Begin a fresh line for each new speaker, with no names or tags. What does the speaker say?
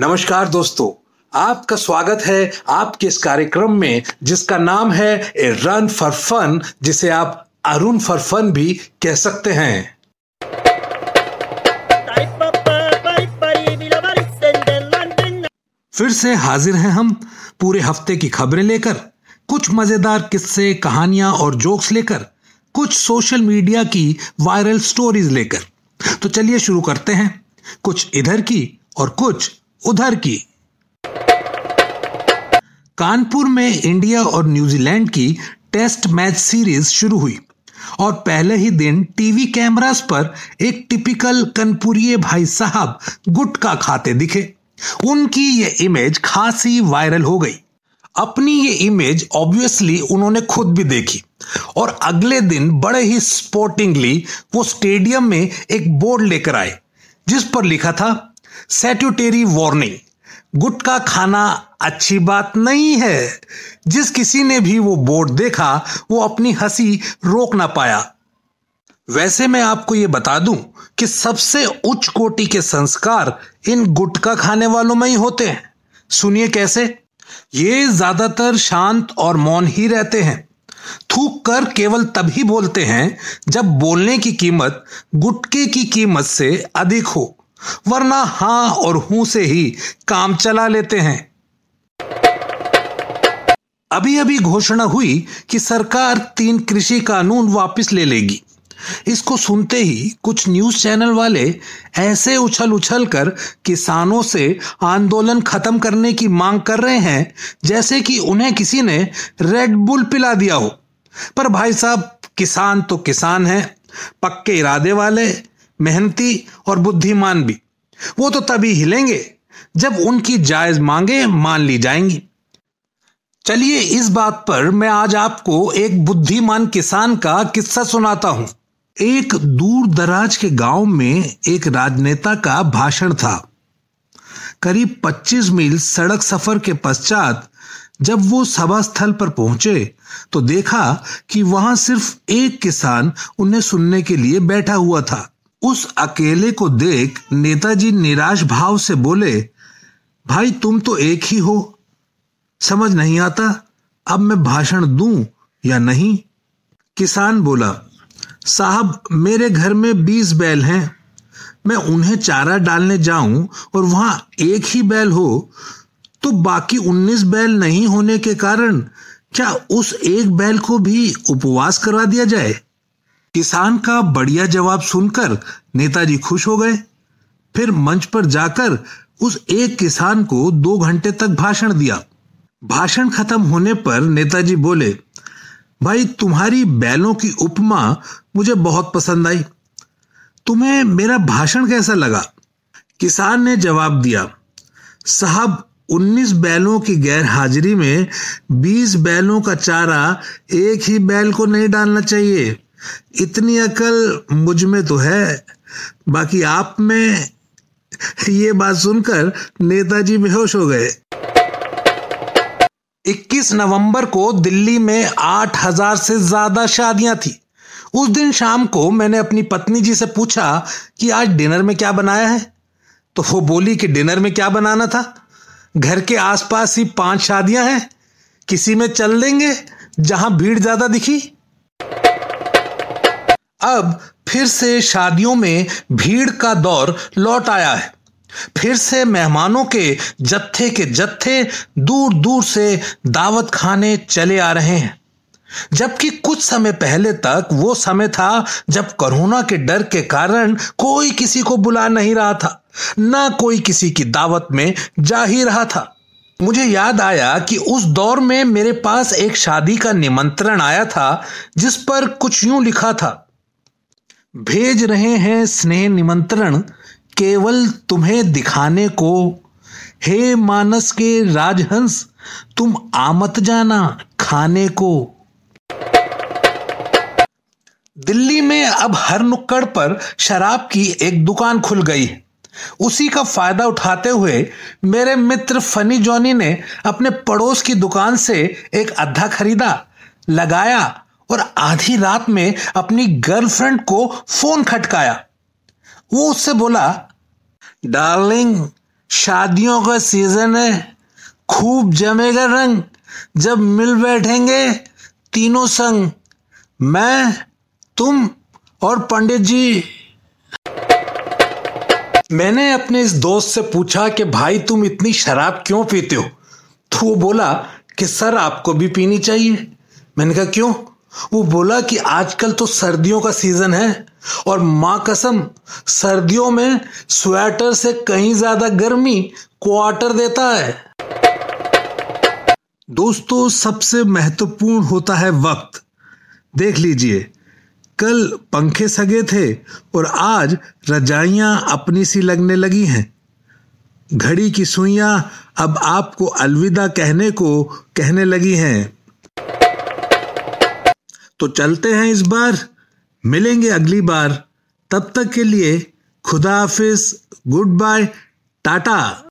नमस्कार दोस्तों, आपका स्वागत है आपके इस कार्यक्रम में, जिसका नाम है ए रन फॉर फन, जिसे आप अरुण फॉर फन भी कह सकते हैं। फिर से हाजिर हैं हम पूरे हफ़्ते की खबरें लेकर, कुछ मज़ेदार किस्से, कहानियाँ और जोक्स लेकर, कुछ सोशल मीडिया की वायरल स्टोरीज लेकर। तो चलिए शुरू करते हैं, कुछ इधर की और कुछ उधर की। कानपुर में इंडिया और न्यूजीलैंड की टेस्ट मैच सीरीज़ शुरू हुई और पहले ही दिन टीवी कैमरास पर एक टिपिकल कनपुरिये भाई साहब गुटका खाते दिखे। उनकी ये इमेज खासी वायरल हो गई। अपनी ये इमेज ऑब्वियसली उन्होंने खुद भी देखी और अगले दिन बड़े ही स्पोर्टिंगली वो स्टेडियम में एक बोर्ड लेकर आए, जिस पर लिखा था सेट्यूटेरी वार्निंग गुटका खाना अच्छी बात नहीं है। जिस किसी ने भी वो बोर्ड देखा, वो अपनी हँसी रोक ना पाया। वैसे मैं आपको ये बता दूँ कि सबसे उच्च कोटि के संस्कार इन गुटका खाने वालों में ही होते हैं। सुनिए कैसे। ये ज़्यादातर शांत और मौन ही रहते हैं। थूक कर केवल तभी बोलते हैं जब बोलने की कीमत गुटके की कीमत से अधिक हो। वरना हाँ और हूँ से ही काम चला लेते हैं। अभी अभी घोषणा हुई कि सरकार तीन कृषि कानून वापस ले लेगी। इसको सुनते ही कुछ न्यूज़ चैनल वाले ऐसे उछल उछल कर किसानों से आंदोलन खत्म करने की मांग कर रहे हैं, जैसे कि उन्हें किसी ने रेड बुल पिला दिया हो। पर भाई साहब, किसान तो किसान है, पक्के इरादे वाले मेहनती और बुद्धिमान भी। वो तो तभी हिलेंगे जब उनकी जायज़ मांगे मान ली जाएँगी। चलिए इस बात पर मैं आज आपको एक बुद्धिमान किसान का किस्सा सुनाता हूँ। एक दूर दराज के गाँव में एक राजनेता का भाषण था। करीब 25 मील सड़क सफ़र के पश्चात जब वो सभा स्थल पर पहुँचे तो देखा कि वहाँ सिर्फ़ एक किसान उन्हें सुनने के लिए बैठा हुआ था। उस अकेले को देख नेताजी निराश भाव से बोले, भाई, तुम तो एक ही हो। समझ नहीं आता, अब मैं भाषण दूँ या नहीं? किसान बोला, साहब, मेरे घर में बीस बैल हैं। मैं उन्हें चारा डालने जाऊँ और वहाँ एक ही बैल हो तो बाकी उन्नीस बैल नहीं होने के कारण क्या उस एक बैल को भी उपवास करवा दिया जाए? किसान का बढ़िया जवाब सुनकर नेताजी खुश हो गए। फिर मंच पर जाकर उस एक किसान को दो घंटे तक भाषण दिया। भाषण खत्म होने पर नेताजी बोले, भाई, तुम्हारी बैलों की उपमा मुझे बहुत पसंद आई। तुम्हें मेरा भाषण कैसा लगा? किसान ने जवाब दिया, साहब 19 बैलों की गैर हाजिरी में 20 बैलों का चारा एक ही बैल को नहीं डालना चाहिए। इतनी अकल मुझमें तो है। बाकी आप में ये बात सुनकर नेताजी बेहोश हो गए। 21 नवंबर को दिल्ली में 8000 से ज़्यादा शादियाँ थी। उस दिन शाम को मैंने अपनी पत्नी जी से पूछा कि आज डिनर में क्या बनाया है? तो वो बोली कि डिनर में क्या बनाना था? घर के आसपास ही पाँच शादियाँ हैं। किसी में चल देंगे जहाँ भीड़ ज़्यादा दिखी। अब फिर से शादियों में भीड़ का दौर लौट आया है। फिर से मेहमानों के जत्थे के जत्थे दूर दूर से दावत खाने चले आ रहे हैं। जबकि कुछ समय पहले तक वो समय था जब कोरोना के डर के कारण कोई किसी को बुला नहीं रहा था, ना कोई किसी की दावत में जा ही रहा था। मुझे याद आया कि उस दौर में मेरे पास एक शादी का निमंत्रण आया था, जिस पर कुछ यूँ लिखा था भेज रहे हैं स्नेह निमंत्रण केवल तुम्हें दिखाने को। हे मानस के राजहंस, तुम आमत जाना खाने को। दिल्ली में अब हर नुक्कड़ पर शराब की एक दुकान खुल गई। है उसी का फ़ायदा उठाते हुए मेरे मित्र फनी जॉनी ने अपने पड़ोस की दुकान से एक अद्धा खरीदा, लगाया और आधी रात में अपनी गर्लफ्रेंड को फ़ोन खटकाया। वो उससे बोला, डार्लिंग, शादियों का सीज़न है, खूब जमेगा रंग, जब मिल बैठेंगे तीनों संग, मैं, तुम और पंडित जी। मैंने अपने इस दोस्त से पूछा कि, भाई, तुम इतनी शराब क्यों पीते हो? तो वो बोला कि, सर, आपको भी पीनी चाहिए। मैंने कहा, क्यों? वो बोला कि आजकल तो सर्दियों का सीज़न है और माँ कसम, सर्दियों में स्वेटर से कहीं ज़्यादा गर्मी क्वार्टर देता है। दोस्तों, सबसे महत्वपूर्ण होता है वक्त। देख लीजिए, कल पंखे सगे थे और आज रजाइयाँ अपनी सी लगने लगी हैं। घड़ी की सुइयाँ अब आपको अलविदा कहने को कहने लगी हैं। तो चलते हैं इस बार। मिलेंगे अगली बार। तब तक के लिए खुदा हाफिज, गुड बाय, टाटा।